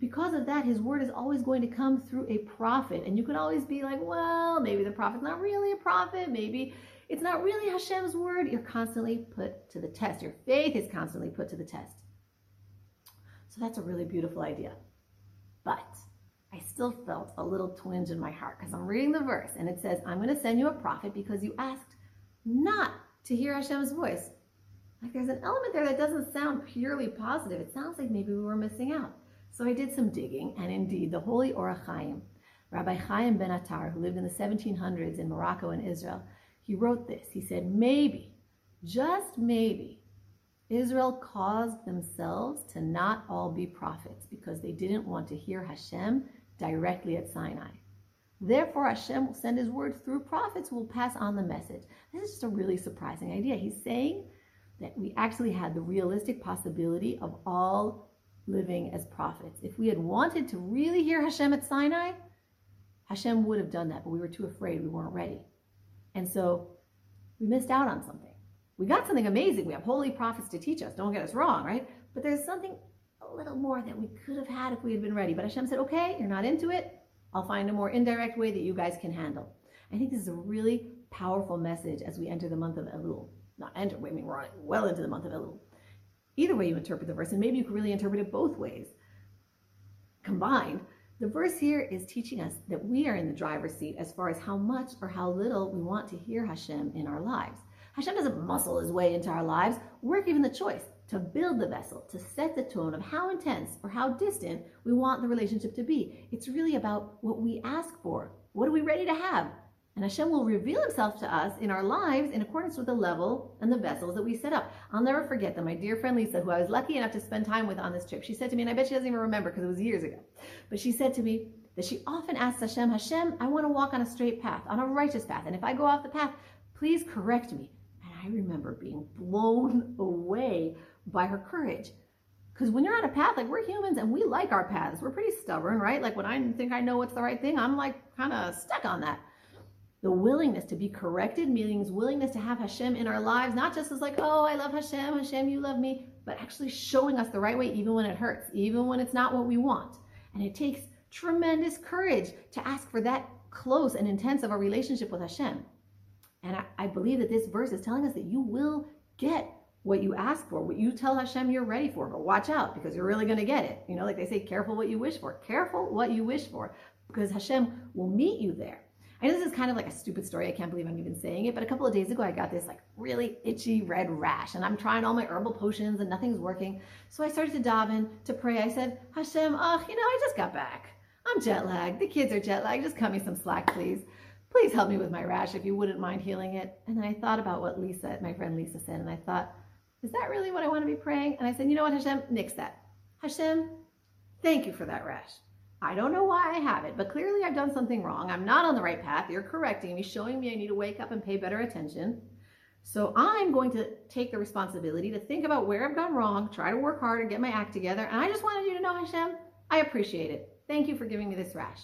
because of that, his word is always going to come through a prophet. And you can always be like, well, maybe the prophet's not really a prophet. Maybe it's not really Hashem's word. You're constantly put to the test. Your faith is constantly put to the test. So that's a really beautiful idea. But I still felt a little twinge in my heart because I'm reading the verse and it says, I'm going to send you a prophet because you asked not to hear Hashem's voice. like there's an element there that doesn't sound purely positive. It sounds like maybe we were missing out. So I did some digging, and indeed, the Holy Or Chaim, Rabbi Chaim Ben Attar, who lived in the 1700s in Morocco and Israel, he wrote this. He said, maybe, just maybe, Israel caused themselves to not all be prophets because they didn't want to hear Hashem directly at Sinai. Therefore, Hashem will send his word through prophets who will pass on the message. This is just a really surprising idea. He's saying that we actually had the realistic possibility of all living as prophets. If we had wanted to really hear Hashem at Sinai, Hashem would have done that, but we were too afraid. We weren't ready. And so we missed out on something. We got something amazing. We have holy prophets to teach us. Don't get us wrong, right? But there's something a little more that we could have had if we had been ready. But Hashem said, okay, you're not into it. I'll find a more indirect way that you guys can handle. I think this is a really powerful message as we enter the month of Elul. Not enter, I mean, we're well into the month of Elul. Either way you interpret the verse, and maybe you could really interpret it both ways. Combined, the verse here is teaching us that we are in the driver's seat as far as how much or how little we want to hear Hashem in our lives. Hashem doesn't muscle his way into our lives. We're given the choice to build the vessel, to set the tone of how intense or how distant we want the relationship to be. It's really about what we ask for. What are we ready to have? And Hashem will reveal himself to us in our lives in accordance with the level and the vessels that we set up. I'll never forget that my dear friend Lisa, who I was lucky enough to spend time with on this trip, she said to me, and I bet she doesn't even remember because it was years ago, but she said to me that she often asks Hashem, Hashem, I want to walk on a straight path, on a righteous path. And if I go off the path, please correct me. And I remember being blown away by her courage. Because when you're on a path, like we're humans and we like our paths. We're pretty stubborn, right? Like when I think I know what's the right thing, I'm like kind of stuck on that. The willingness to be corrected means willingness to have Hashem in our lives, not just as like, oh, I love Hashem, Hashem, you love me, but actually showing us the right way, even when it hurts, even when it's not what we want. And it takes tremendous courage to ask for that close and intense of a relationship with Hashem. And I, I believe that this verse is telling us that you will get what you ask for, what you tell Hashem you're ready for. But watch out because you're really going to get it. You know, like they say, careful what you wish for. Careful what you wish for because Hashem will meet you there. I know this is kind of like a stupid story. I can't believe I'm even saying it, but a couple of days ago, I got this like really itchy red rash, and I'm trying all my herbal potions and nothing's working. So I started to daven to pray. I said, Hashem, oh, you know, I just got back. I'm jet lagged. The kids are jet lagged. Just cut me some slack, please. Please help me with my rash if you wouldn't mind healing it. And then I thought about what Lisa, my friend Lisa, said, and I thought, is that really what I want to be praying? And I said, you know what, Hashem, nix that. Hashem, thank you for that rash. I don't know why I have it, but clearly I've done something wrong. I'm not on the right path. You're correcting me, showing me I need to wake up and pay better attention. So I'm going to take the responsibility to think about where I've gone wrong, try to work hard and get my act together. And I just wanted you to know, Hashem, I appreciate it. Thank you for giving me this rash.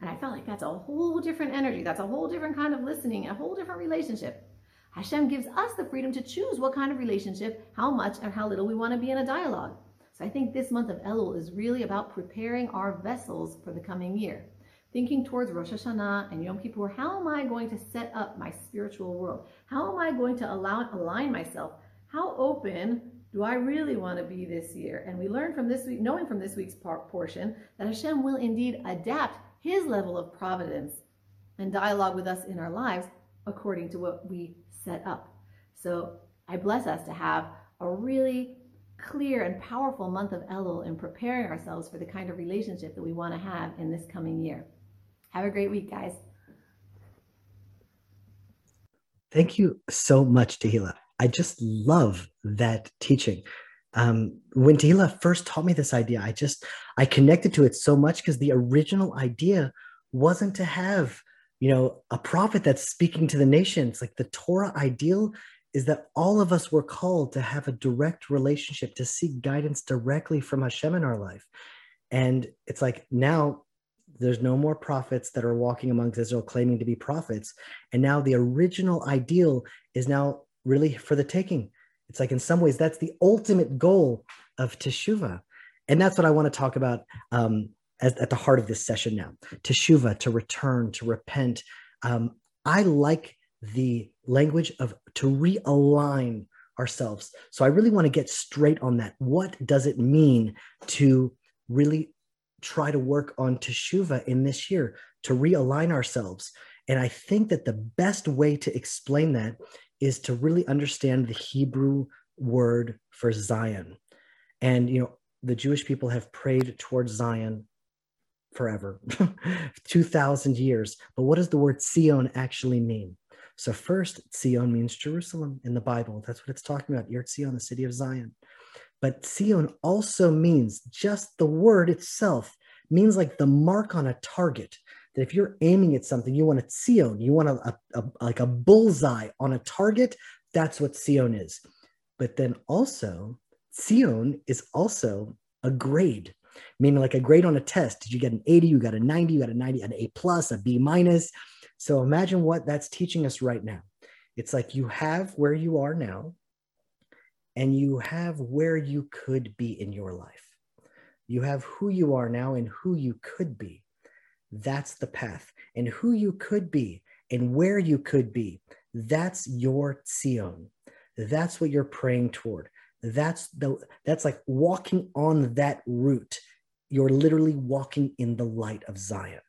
And I felt like that's a whole different energy. That's a whole different kind of listening, a whole different relationship. Hashem gives us the freedom to choose what kind of relationship, how much, and how little we want to be in a dialogue. So I think this month of Elul is really about preparing our vessels for the coming year. Thinking towards Rosh Hashanah and Yom Kippur, how am I going to set up my spiritual world? How am I going to allow, align myself? How open do I really want to be this year? And we learn from this week, knowing from this week's portion, that Hashem will indeed adapt his level of providence and dialogue with us in our lives according to what we set up. So I bless us to have a really clear and powerful month of Elul in preparing ourselves for the kind of relationship that we want to have in this coming year. Have a great week, guys. Thank you so much, Tehila. I just love that teaching. Um, when Tehila first taught me this idea, I just I connected to it so much because the original idea wasn't to have you know a prophet that's speaking to the nations. Like the Torah ideal is that all of us were called to have a direct relationship, to seek guidance directly from Hashem in our life. And it's like now there's no more prophets that are walking amongst Israel claiming to be prophets. And now the original ideal is now really for the taking. It's like in some ways that's the ultimate goal of Teshuvah. And that's what I want to talk about um, as, at the heart of this session now. Teshuvah, to return, to repent. Um, I like the language of to realign ourselves. So I really want to get straight on that. What does it mean to really try to work on teshuva in this year, to realign ourselves? And I think that the best way to explain that is to really understand the Hebrew word for Zion. And, you know, the Jewish people have prayed towards Zion forever, (laughs) 2,000 years. But what does the word Zion actually mean? So, first, Zion means Jerusalem in the Bible. That's what it's talking about. Eretz Zion, the city of Zion. But Zion also means just the word itself means like the mark on a target. That if you're aiming at something, you want a Zion, you want a, a, a like a bullseye on a target. That's what Zion is. But then also, Zion is also a grade, meaning like a grade on a test. Did you get an 80? You got a 90, you got a 90, an A plus, a B minus. So imagine what that's teaching us right now. It's like you have where you are now, and you have where you could be in your life. You have who you are now and who you could be. That's the path. And who you could be and where you could be, that's your Zion. That's what you're praying toward. That's the that's like walking on that route. You're literally walking in the light of Zion.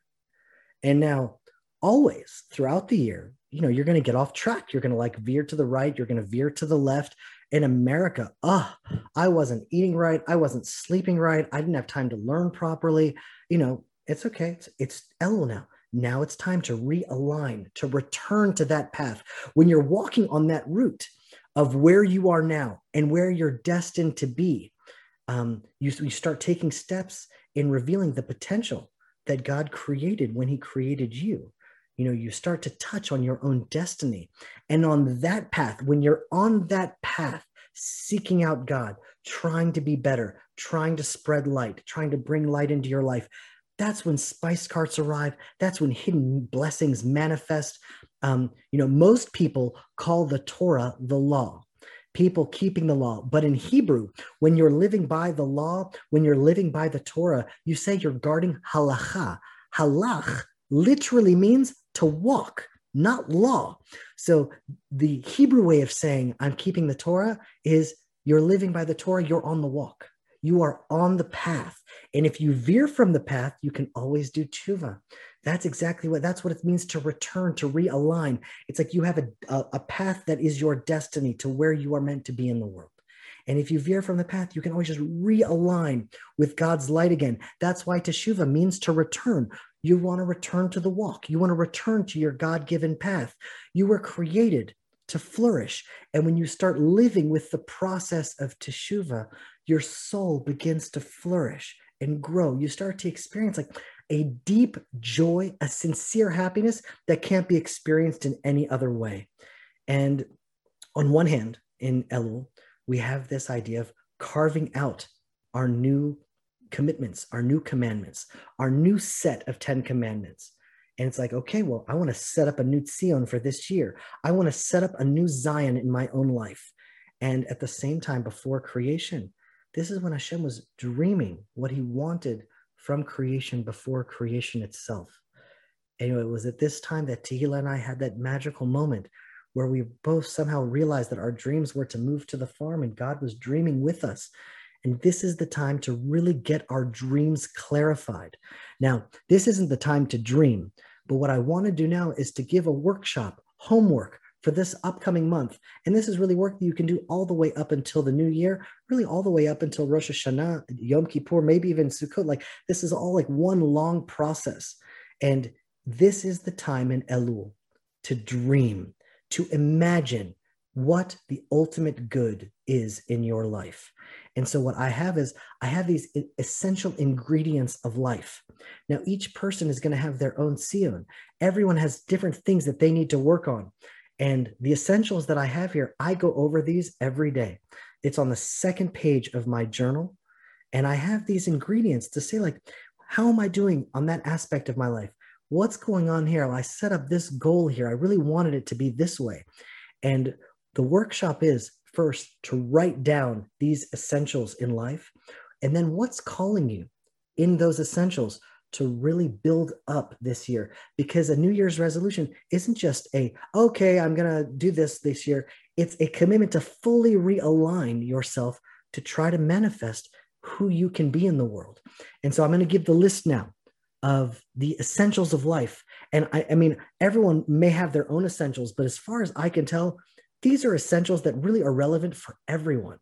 And now, always throughout the year, you know, you're going to get off track. You're going to like veer to the right. You're going to veer to the left. In America, ah, I wasn't eating right. I wasn't sleeping right. I didn't have time to learn properly. You know, it's okay. It's, it's now. Now it's time to realign, to return to that path. When you're walking on that route of where you are now and where you're destined to be, um, you, you start taking steps in revealing the potential that God created when He created you. You know you start to touch on your own destiny. And on that path when you're on that path seeking out god trying to be better trying to spread light trying to bring light into your life that's when spice carts arrive. That's when hidden blessings manifest um, you know most people call the torah the law people keeping the law but in hebrew when you're living by the law when you're living by the torah you say you're guarding halacha halach literally means to walk, not law. So the Hebrew way of saying I'm keeping the Torah is you're living by the Torah, you're on the walk. You are on the path. And if you veer from the path, you can always do tshuva. That's exactly what that's what it means to return, to realign. It's like you have a, a, a path that is your destiny to where you are meant to be in the world. And if you veer from the path, you can always just realign with God's light again. That's why teshuva means to return. You want to return to the walk. You want to return to your God given path. You were created to flourish. And when you start living with the process of teshuva, your soul begins to flourish and grow. You start to experience like a deep joy, a sincere happiness that can't be experienced in any other way. And on one hand, in Elul, we have this idea of carving out our new commitments, our new commandments, our new set of 10 commandments. And it's like, okay, well, I want to set up a new Zion for this year. I want to set up a new Zion in my own life. And at the same time, before creation, this is when Hashem was dreaming what he wanted from creation before creation itself. Anyway, it was at this time that Tehila and I had that magical moment where we both somehow realized that our dreams were to move to the farm and God was dreaming with us. And this is the time to really get our dreams clarified. Now, this isn't the time to dream, but what I want to do now is to give a workshop, homework for this upcoming month. And this is really work that you can do all the way up until the new year, really all the way up until Rosh Hashanah, Yom Kippur, maybe even Sukkot. Like this is all like one long process. And this is the time in Elul to dream, to imagine what the ultimate good is in your life. And so, what I have is I have these essential ingredients of life. Now, each person is going to have their own Zion. Everyone has different things that they need to work on. And the essentials that I have here, I go over these every day. It's on the second page of my journal. And I have these ingredients to say, like, how am I doing on that aspect of my life? what's going on here? I set up this goal here. I really wanted it to be this way. And the workshop is first to write down these essentials in life. And then what's calling you in those essentials to really build up this year? Because a New Year's resolution isn't just a, okay, I'm going to do this this year. It's a commitment to fully realign yourself to try to manifest who you can be in the world. And so I'm going to give the list now of the essentials of life. And I, I mean, everyone may have their own essentials, but as far as I can tell, these are essentials that really are relevant for everyone.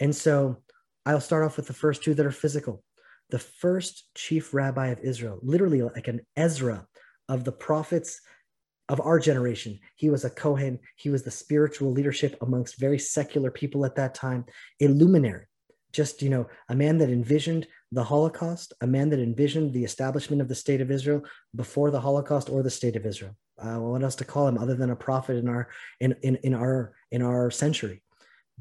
And so I'll start off with the first two that are physical. The first chief rabbi of Israel, literally like an Ezra of the prophets of our generation. He was a Kohen. He was the spiritual leadership amongst very secular people at that time, a luminary, just, you know, a man that envisioned the Holocaust, a man that envisioned the establishment of the state of Israel before the Holocaust or the state of Israel. Uh, what else to call him other than a prophet in our in in, in our in our century?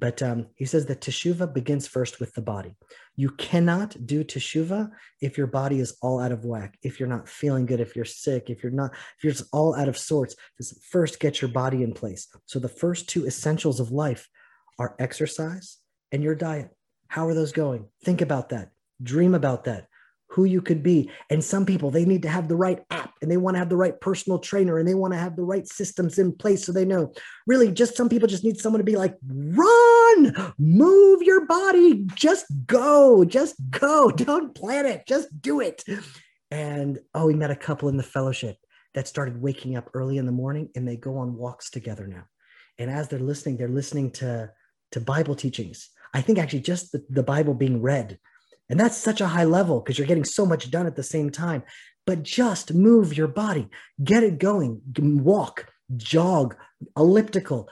But um, he says that teshuva begins first with the body. You cannot do teshuva if your body is all out of whack, if you're not feeling good, if you're sick, if you're not, if you're just all out of sorts. Just first get your body in place. So the first two essentials of life are exercise and your diet. How are those going? Think about that. Dream about that who you could be. And some people, they need to have the right app and they want to have the right personal trainer and they want to have the right systems in place so they know. Really, just some people just need someone to be like, run, move your body, just go, just go. (laughs) Don't plan it, just do it. And oh, we met a couple in the fellowship that started waking up early in the morning and they go on walks together now. And as they're listening, they're listening to, to Bible teachings. I think actually just the, the Bible being read and that's such a high level because you're getting so much done at the same time. But just move your body, get it going, walk, jog, elliptical,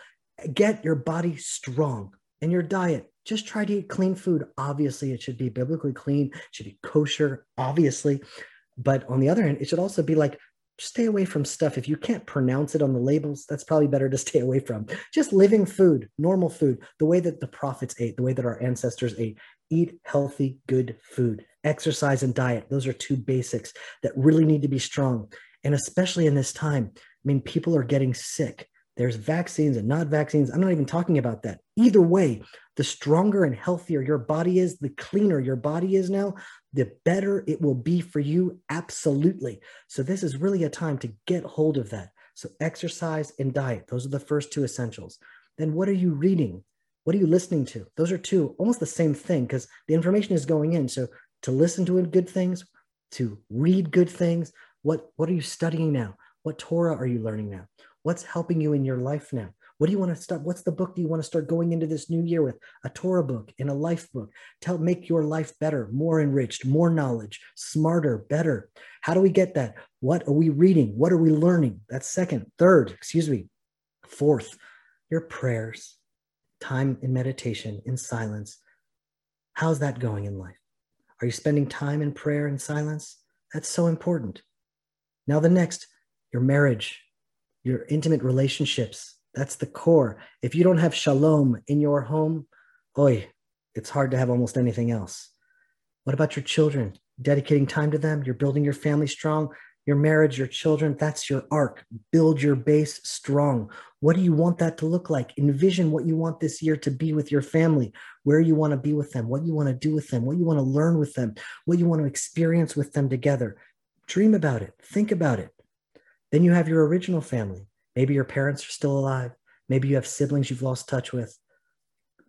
get your body strong. And your diet, just try to eat clean food. Obviously, it should be biblically clean, it should be kosher, obviously. But on the other hand, it should also be like stay away from stuff. If you can't pronounce it on the labels, that's probably better to (laughs) stay away from. Just living food, normal food, the way that the prophets ate, the way that our ancestors ate. Eat healthy, good food. Exercise and diet. Those are two basics that really need to be strong. And especially in this time, I mean, people are getting sick. There's vaccines and not vaccines. I'm not even talking about that. Either way, the stronger and healthier your body is, the cleaner your body is now, the better it will be for you. Absolutely. So, this is really a time to get hold of that. So, exercise and diet, those are the first two essentials. Then, what are you reading? What are you listening to? Those are two almost the same thing because the information is going in. So, to listen to good things, to read good things, what, what are you studying now? What Torah are you learning now? What's helping you in your life now? What do you want to start? What's the book do you want to start going into this new year with? A Torah book and a life book. Tell make your life better, more enriched, more knowledge, smarter, better. How do we get that? What are we reading? What are we learning? That's second. Third, excuse me. Fourth, your prayers, time in meditation, in silence. How's that going in life? Are you spending time in prayer and silence? That's so important. Now, the next, your marriage, your intimate relationships. That's the core. If you don't have shalom in your home, oi, it's hard to have almost anything else. What about your children? Dedicating time to them, you're building your family strong, your marriage, your children, that's your arc. Build your base strong. What do you want that to look like? Envision what you want this year to be with your family, where you want to be with them, what you want to do with them, what you want to learn with them, what you want to experience with them together. Dream about it, think about it. Then you have your original family. Maybe your parents are still alive. Maybe you have siblings you've lost touch with.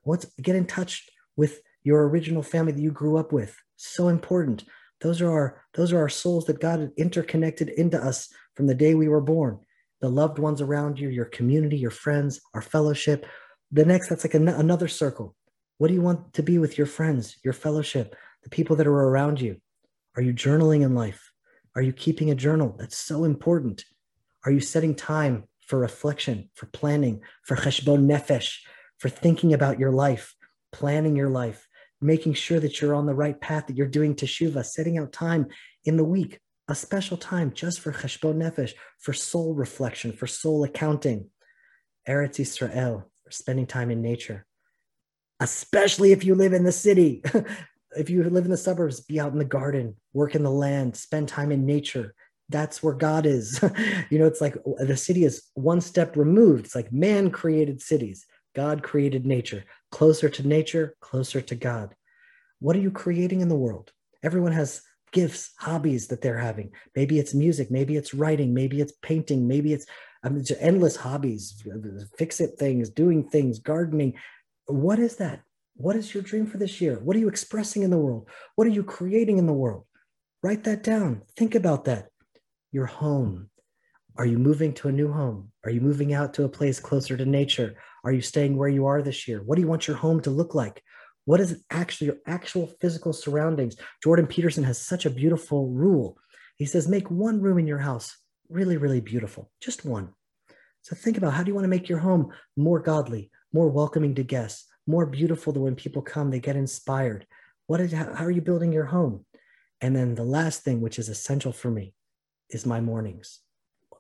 What's get in touch with your original family that you grew up with. So important. Those are our those are our souls that God interconnected into us from the day we were born. The loved ones around you, your community, your friends, our fellowship. The next, that's like an, another circle. What do you want to be with your friends, your fellowship, the people that are around you? Are you journaling in life? Are you keeping a journal? That's so important. Are you setting time for reflection, for planning, for cheshbon nefesh, for thinking about your life, planning your life, making sure that you're on the right path, that you're doing teshuva, setting out time in the week, a special time just for cheshbon nefesh, for soul reflection, for soul accounting. Eretz Yisrael, for spending time in nature, especially if you live in the city. (laughs) if you live in the suburbs, be out in the garden, work in the land, spend time in nature. That's where God is. (laughs) you know, it's like the city is one step removed. It's like man created cities, God created nature. Closer to nature, closer to God. What are you creating in the world? Everyone has gifts, hobbies that they're having. Maybe it's music, maybe it's writing, maybe it's painting, maybe it's, I mean, endless hobbies, fix it things, doing things, gardening. What is that? What is your dream for this year? What are you expressing in the world? What are you creating in the world? Write that down. Think about that. Your home. Are you moving to a new home? Are you moving out to a place closer to nature? Are you staying where you are this year? What do you want your home to look like? What is actually your actual physical surroundings? Jordan Peterson has such a beautiful rule. He says, make one room in your house really, really beautiful, just one. So think about how do you want to make your home more godly, more welcoming to guests, more beautiful than when people come, they get inspired. What is, how, are you building your home? And then the last thing, which is essential for me, is my mornings.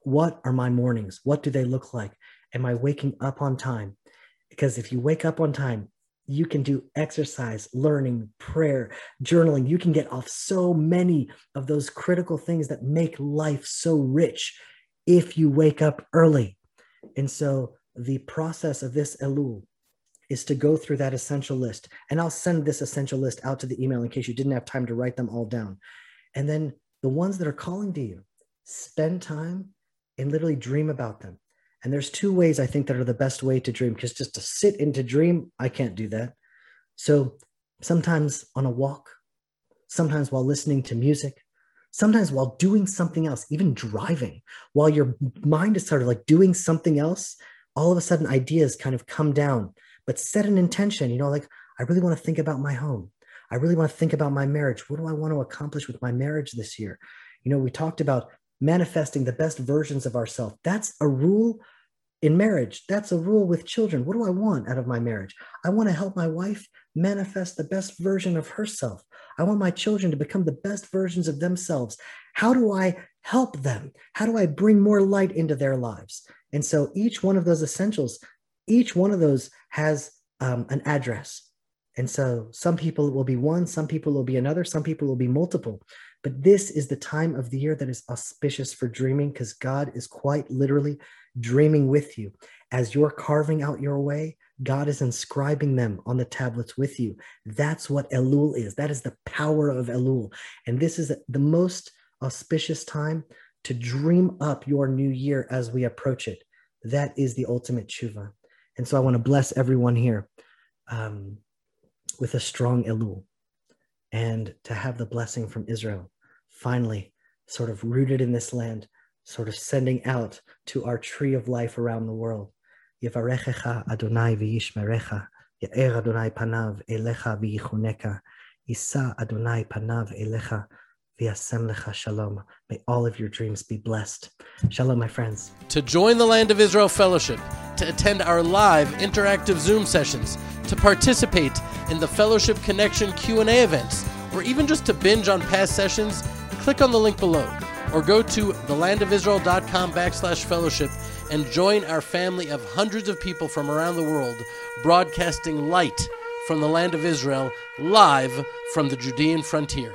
What are my mornings? What do they look like? Am I waking up on time? Because if you wake up on time, you can do exercise, learning, prayer, journaling. You can get off so many of those critical things that make life so rich if you wake up early. And so the process of this Elul is to go through that essential list. And I'll send this essential list out to the email in case you didn't have time to write them all down. And then the ones that are calling to you, spend time and literally dream about them. And there's two ways I think that are the best way to dream because just to sit and to dream, I can't do that. So sometimes on a walk, sometimes while listening to music, sometimes while doing something else, even driving, while your mind is sort of like doing something else, all of a sudden ideas kind of come down. But set an intention, you know, like, I really want to think about my home. I really want to think about my marriage. What do I want to accomplish with my marriage this year? You know, we talked about manifesting the best versions of ourselves. That's a rule in marriage. That's a rule with children. What do I want out of my marriage? I want to help my wife manifest the best version of herself. I want my children to become the best versions of themselves. How do I help them? How do I bring more light into their lives? And so each one of those essentials, each one of those has um, an address. And so some people will be one, some people will be another, some people will be multiple. But this is the time of the year that is auspicious for dreaming because God is quite literally dreaming with you. As you're carving out your way, God is inscribing them on the tablets with you. That's what Elul is. That is the power of Elul. And this is the most auspicious time to dream up your new year as we approach it. That is the ultimate tshuva. And so I want to bless everyone here um, with a strong Elul and to have the blessing from Israel finally sort of rooted in this land, sort of sending out to our tree of life around the world. Yevarechecha Adonai v'yishmerecha, Ye'er Adonai panav elecha v'yichuneka, Yisa Adonai panav elecha v'yasem lecha shalom. May all of your dreams be blessed. Shalom, my friends. To join the Land of Israel Fellowship, to attend our live interactive Zoom sessions, to participate in the Fellowship Connection Q&A events, or even just to binge on past sessions, click on the link below or go to thelandofisrael.com backslash fellowship and join our family of hundreds of people from around the world broadcasting light from the land of Israel live from the Judean frontier.